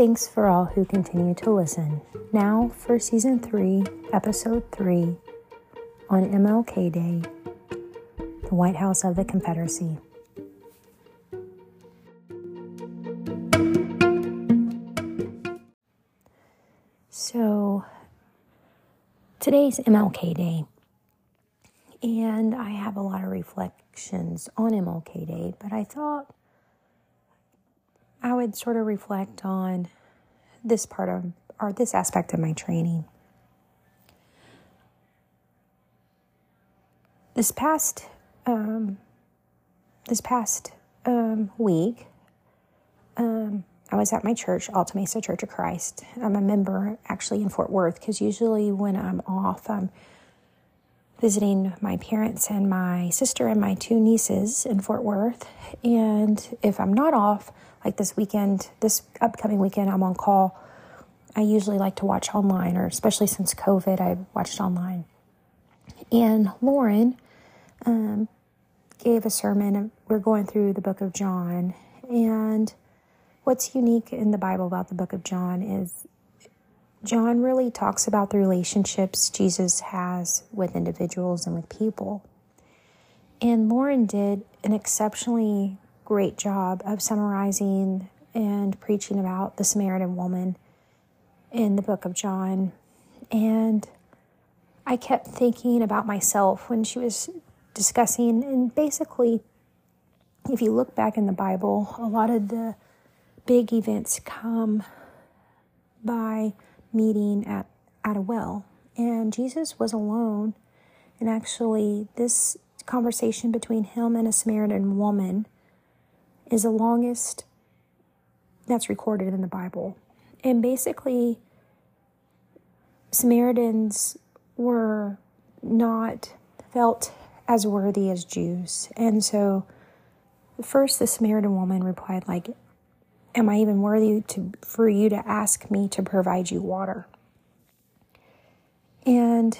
Thanks for all who continue to listen. Now for season three, episode three on MLK Day, the White House of the Confederacy. So, today's MLK Day, and I have a lot of reflections on MLK Day, but I thought I would sort of reflect on this part of, or this aspect of my training. This past, um, this past um, week, um, I was at my church, Alta Mesa Church of Christ. I'm a member actually in Fort Worth because usually when I'm off, I'm visiting my parents and my sister and my two nieces in Fort Worth. And if I'm not off, like this weekend, this upcoming weekend, I'm on call. I usually like to watch online, or especially since COVID, I watched online. And Lauren um, gave a sermon. We're going through the book of John. And what's unique in the Bible about the book of John is John really talks about the relationships Jesus has with individuals and with people. And Lauren did an exceptionally great job of summarizing and preaching about the Samaritan woman in the book of John. And I kept thinking about myself when she was discussing, and basically, if you look back in the Bible, a lot of the big events come by meeting at, at a well. And Jesus was alone. And actually, this conversation between him and a Samaritan woman is the longest that's recorded in the Bible. And basically, Samaritans were not felt as worthy as Jews. And so, first, the Samaritan woman replied, like, Am I even worthy to, for you to ask me to provide you water? And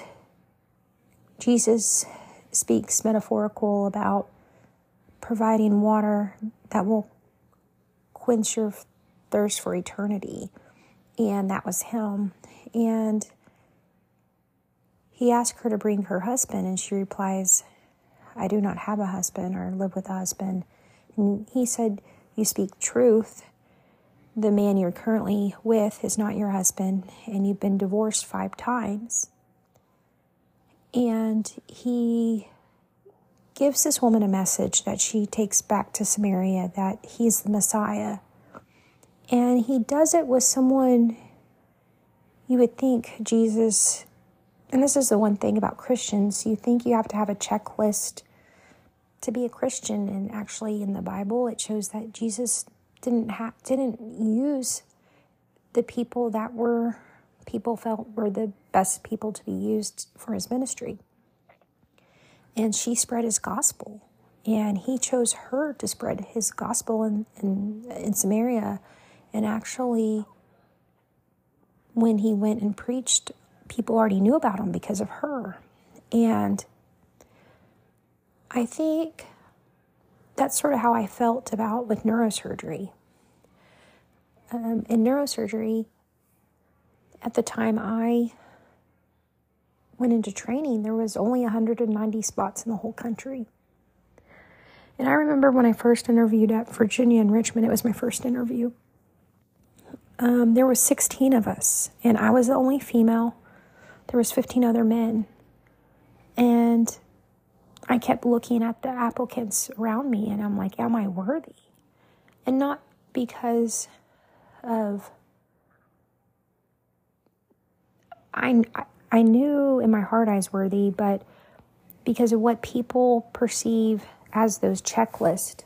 Jesus speaks metaphorical about providing water that will quench your thirst for eternity. And that was him. And he asked her to bring her husband, and she replies, I do not have a husband or live with a husband. And he said, You speak truth the man you're currently with is not your husband and you've been divorced five times. And he gives this woman a message that she takes back to Samaria that he's the Messiah. And he does it with someone you would think Jesus, and this is the one thing about Christians, you think you have to have a checklist to be a Christian. And actually, in the Bible, it shows that Jesus didn't have didn't use the people that were people felt were the best people to be used for his ministry. And she spread his gospel. And he chose her to spread his gospel in, in, in Samaria. And actually, when he went and preached, people already knew about him because of her. And I think that's sort of how I felt about with neurosurgery. Um, in neurosurgery, at the time I went into training, there was only 190 spots in the whole country. And I remember when I first interviewed at Virginia and Richmond, it was my first interview. Um, there was 16 of us, and I was the only female. There was 15 other men. And I kept looking at the applicants around me and I'm like, am I worthy? And not because of I I knew in my heart I was worthy, but because of what people perceive as those checklists,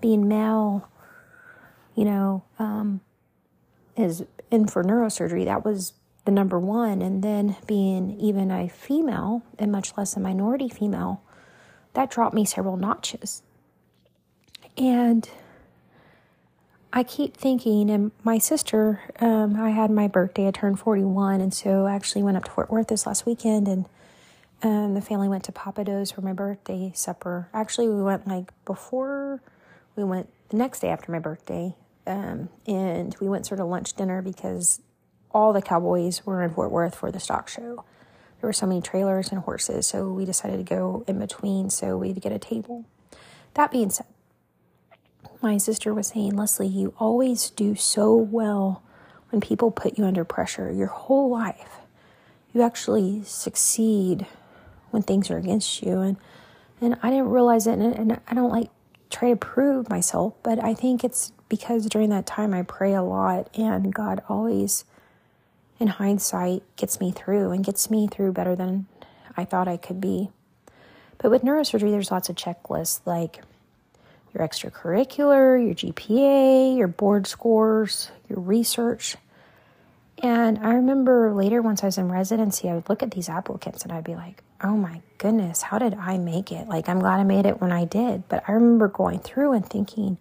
being male, you know, um, is in for neurosurgery, that was the number one. And then being even a female, and much less a minority female, that dropped me several notches. And I keep thinking, and my sister, um, I had my birthday, I turned 41, and so I actually went up to Fort Worth this last weekend, and um, the family went to Pappadeaux's for my birthday supper. Actually, we went like before we went the next day after my birthday, um, and we went sort of lunch dinner because all the cowboys were in Fort Worth for the stock show. There were so many trailers and horses, so we decided to go in between so we'd get a table. That being said, my sister was saying, Leslie, you always do so well when people put you under pressure your whole life. You actually succeed when things are against you. And, and I didn't realize it, and, and I don't like try to prove myself, but I think it's because during that time I pray a lot, and God always in hindsight, gets me through and gets me through better than I thought I could be. But with neurosurgery, there's lots of checklists like your extracurricular, your GPA, your board scores, your research. And I remember later, once I was in residency, I would look at these applicants and I'd be like, oh my goodness, how did I make it? Like, I'm glad I made it when I did. But I remember going through and thinking,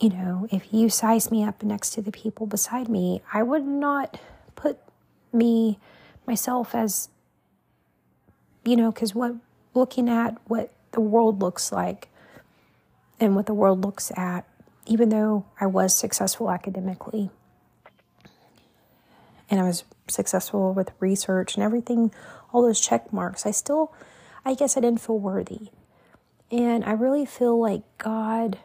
you know, if you size me up next to the people beside me, I would not put me myself as, you know, because what looking at what the world looks like and what the world looks at, even though I was successful academically and I was successful with research and everything, all those check marks, I still, I guess I didn't feel worthy. And I really feel like God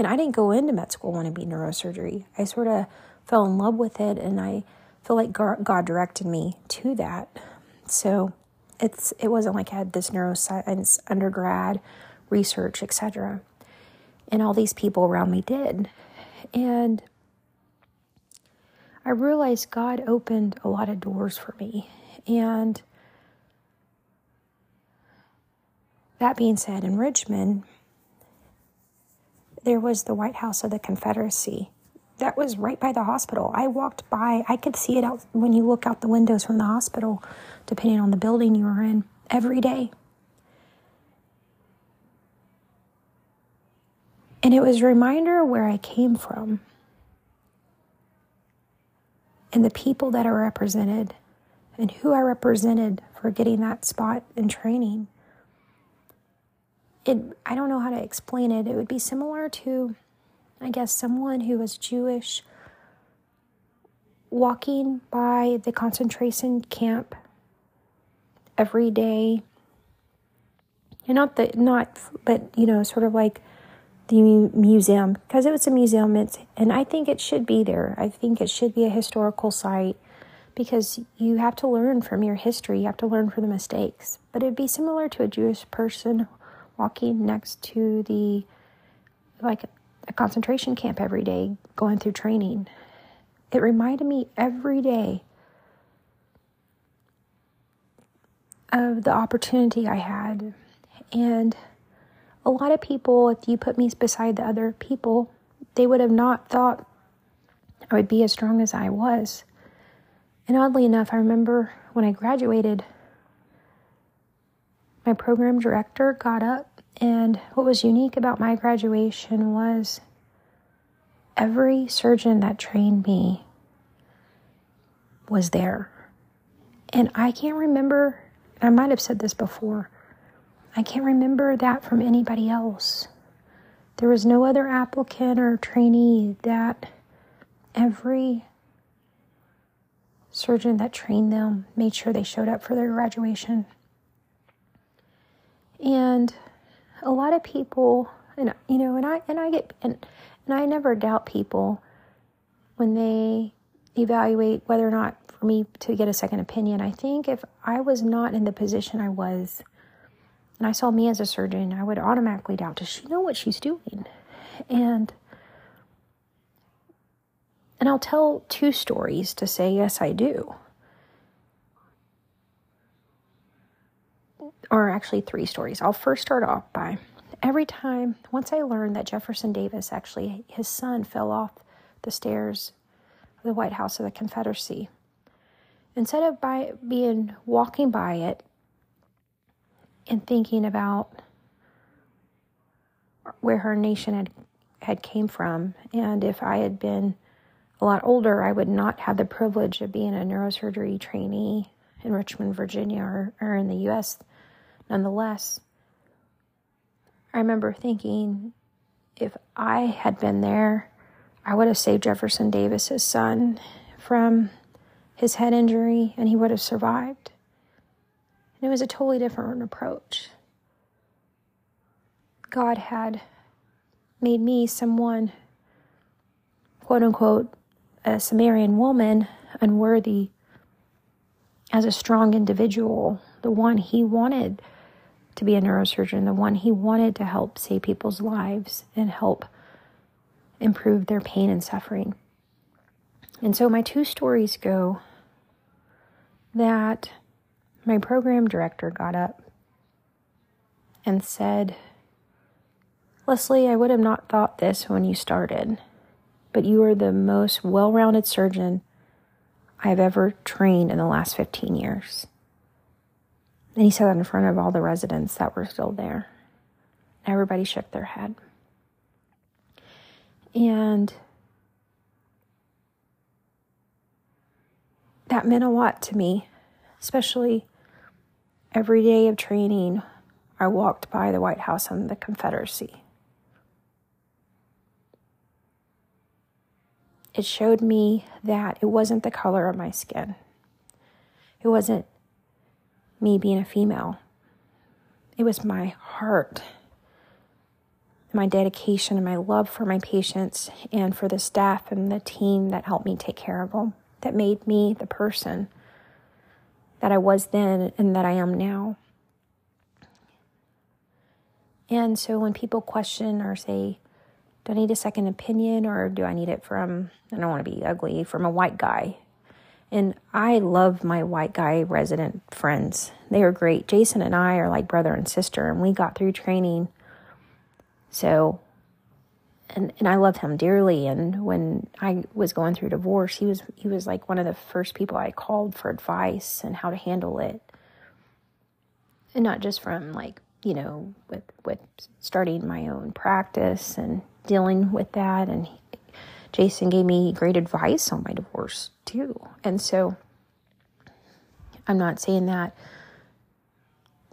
and I didn't go into med school wanting to be neurosurgery. I sort of fell in love with it, and I feel like God directed me to that. So it's it wasn't like I had this neuroscience undergrad research, etc. And all these people around me did. And I realized God opened a lot of doors for me. And that being said, in Richmond, there was the White House of the Confederacy. That was right by the hospital. I walked by, I could see it out when you look out the windows from the hospital, depending on the building you were in, every day. And it was a reminder where I came from and the people that I represented and who I represented for getting that spot in training it I don't know how to explain it. It would be similar to I guess someone who was Jewish walking by the concentration camp every day. And not the not but you know sort of like the museum because it was a museum it's, and I think it should be there. I think it should be a historical site because you have to learn from your history, you have to learn from the mistakes. But it'd be similar to a Jewish person walking next to the like a concentration camp every day, going through training. It reminded me every day of the opportunity I had. And a lot of people, if you put me beside the other people, they would have not thought I would be as strong as I was. And oddly enough, I remember when I graduated, my program director got up and what was unique about my graduation was every surgeon that trained me was there. And I can't remember, I might have said this before, I can't remember that from anybody else. There was no other applicant or trainee that every surgeon that trained them made sure they showed up for their graduation. And a lot of people, and you know, and I and I get and and I never doubt people when they evaluate whether or not for me to get a second opinion. I think if I was not in the position I was, and I saw me as a surgeon, I would automatically doubt, does she know what she's doing? And and I'll tell two stories to say yes, I do. or actually three stories. I'll first start off by every time, once I learned that Jefferson Davis actually, his son fell off the stairs of the White House of the Confederacy. Instead of by being walking by it and thinking about where her nation had had came from, and if I had been a lot older, I would not have the privilege of being a neurosurgery trainee in Richmond, Virginia, or, or in the U.S nonetheless, I remember thinking if I had been there, I would have saved Jefferson Davis's son from his head injury and he would have survived. And it was a totally different approach. God had made me someone, quote unquote, a Samaritan woman, unworthy as a strong individual, the one he wanted to be a neurosurgeon, the one he wanted to help save people's lives and help improve their pain and suffering. And so my two stories go that my program director got up and said, Leslie, I would have not thought this when you started, but you are the most well rounded surgeon I've ever trained in the last 15 years. And he said that in front of all the residents that were still there. Everybody shook their head. And that meant a lot to me, especially every day of training. I walked by the White House and the Confederacy. It showed me that it wasn't the color of my skin. It wasn't me being a female. It was my heart, my dedication, and my love for my patients and for the staff and the team that helped me take care of them, that made me the person that I was then and that I am now. And so when people question or say, do I need a second opinion or do I need it from, I don't want to be ugly, from a white guy? And I love my white guy resident friends. They are great. Jason and I are like brother and sister, and we got through training. So, and and I love him dearly. And when I was going through divorce, he was he was like one of the first people I called for advice and how to handle it, and not just from like you know with with starting my own practice and dealing with that. And Jason gave me great advice on my divorce too. And so I'm not saying that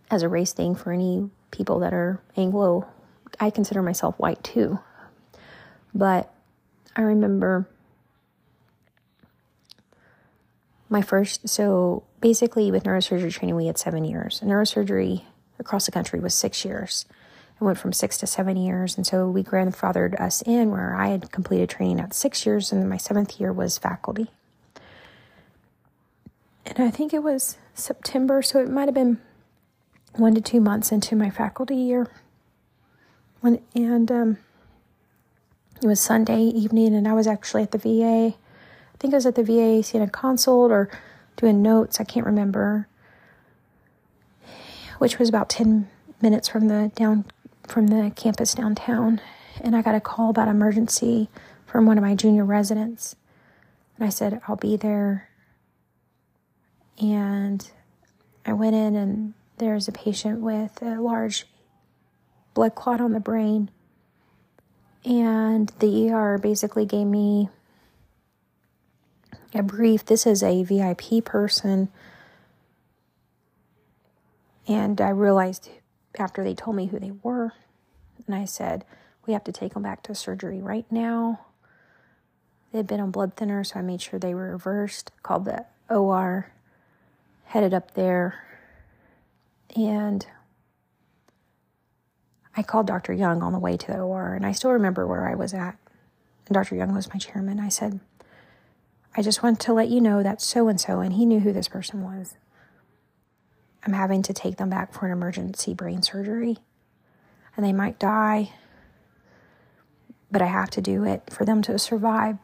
as a race thing for any people that are Anglo. I consider myself white too. But I remember my first, so basically with neurosurgery training, we had seven years. Neurosurgery across the country was six years. It went from six to seven years. And so we grandfathered us in where I had completed training at six years, and my seventh year was faculty. And I think it was September, so it might have been one to two months into my faculty year. When, and um, it was Sunday evening, and I was actually at the VA. I think I was at the VA seeing a consult or doing notes. I can't remember. Which was about 10 minutes from the down from the campus downtown, and I got a call about emergency from one of my junior residents. And I said, I'll be there. And I went in, and there's a patient with a large blood clot on the brain. And the ER basically gave me a brief. This is a VIP person. And I realized after they told me who they were. And I said, We have to take them back to surgery right now. They had been on blood thinner, so I made sure they were reversed, called the OR, headed up there, and I called Dr. Young on the way to the OR, and I still remember where I was at. And Dr. Young was my chairman. I said, I just want to let you know that so and so, and he knew who this person was. I'm having to take them back for an emergency brain surgery and they might die, but I have to do it for them to survive.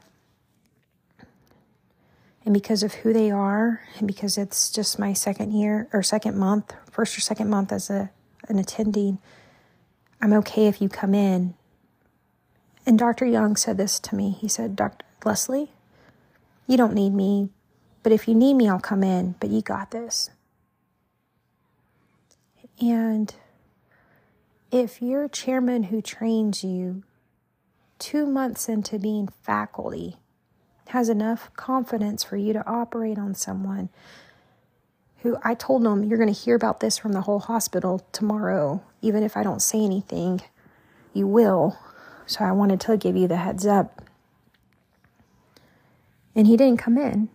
And because of who they are, and because it's just my second year or second month, first or second month as a an attending, I'm okay if you come in. And Dr. Young said this to me. He said, Dr. Leslie, you don't need me, but if you need me, I'll come in, but you got this. And if your chairman who trains you two months into being faculty has enough confidence for you to operate on someone who I told them, you're going to hear about this from the whole hospital tomorrow, even if I don't say anything, you will. So I wanted to give you the heads up. And he didn't come in.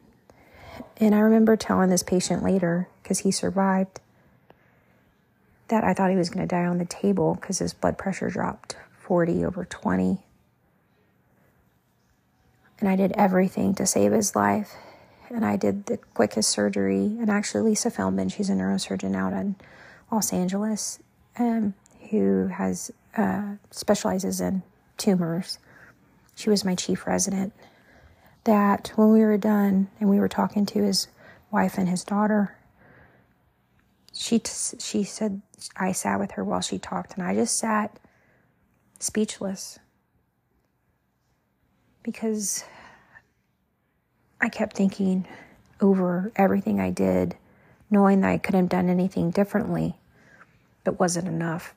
And I remember telling this patient later, because he survived, that I thought he was going to die on the table because his blood pressure dropped 40 over 20. And I did everything to save his life. And I did the quickest surgery. And actually, Lisa Feldman, she's a neurosurgeon out in Los Angeles, um, who has uh, specializes in tumors. She was my chief resident. That when we were done and we were talking to his wife and his daughter, she t- she said I sat with her while she talked, and I just sat speechless because I kept thinking over everything I did, knowing that I couldn't have done anything differently, but wasn't enough.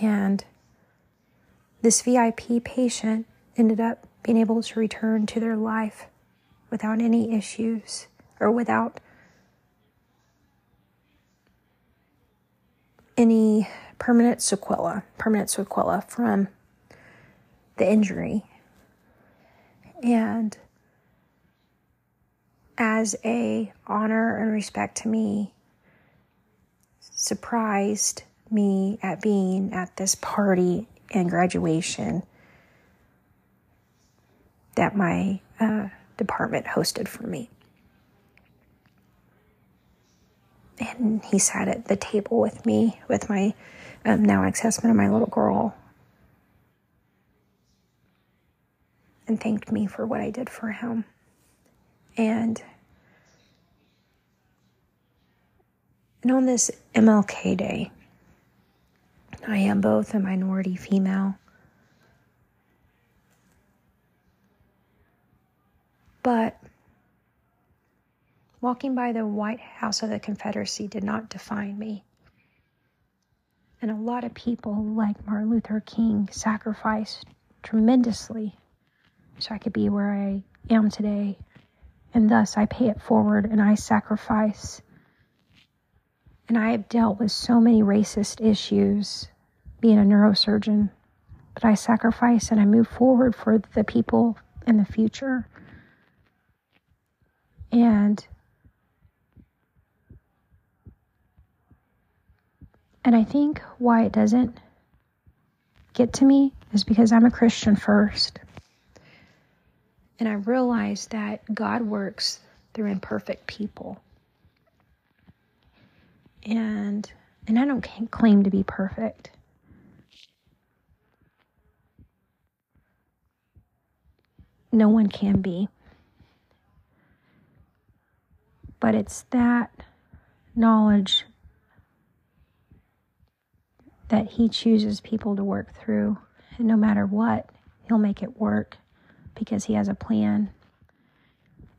And this VIP patient ended up being able to return to their life without any issues or without any permanent sequela, permanent sequela from the injury. And as a honor and respect to me, surprised me at being at this party and graduation that my uh, department hosted for me. And he sat at the table with me, with my um, now ex husband and my little girl, and thanked me for what I did for him. And and on this MLK Day, I am both a minority female. But walking by the White House of the Confederacy did not define me. And a lot of people, like Martin Luther King, sacrificed tremendously so I could be where I am today. And thus I pay it forward and I sacrifice. And I have dealt with so many racist issues being a neurosurgeon, but I sacrifice and I move forward for the people in the future. And and I think why it doesn't get to me is because I'm a Christian first. And I realize that God works through imperfect people. And and I don't claim to be perfect. No one can be. But it's that knowledge that He chooses people to work through. And no matter what, He'll make it work because He has a plan.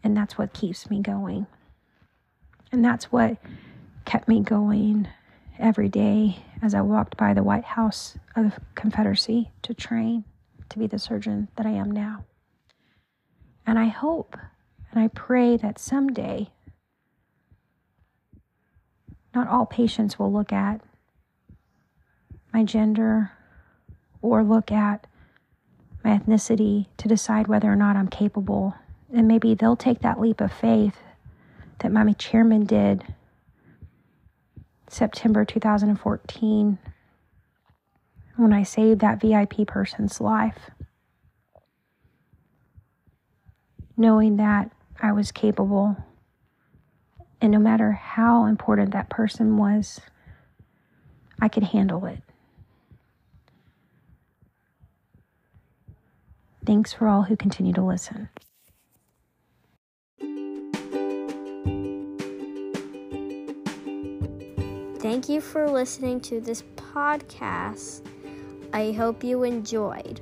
And that's what keeps me going. And that's what kept me going every day as I walked by the White House of the Confederacy to train to be the surgeon that I am now. And I hope and I pray that someday not all patients will look at my gender or look at my ethnicity to decide whether or not I'm capable. And maybe they'll take that leap of faith that my chairman did September 2014 when I saved that VIP person's life. knowing that I was capable. And no matter how important that person was, I could handle it. Thanks for all who continue to listen. Thank you for listening to this podcast. I hope you enjoyed.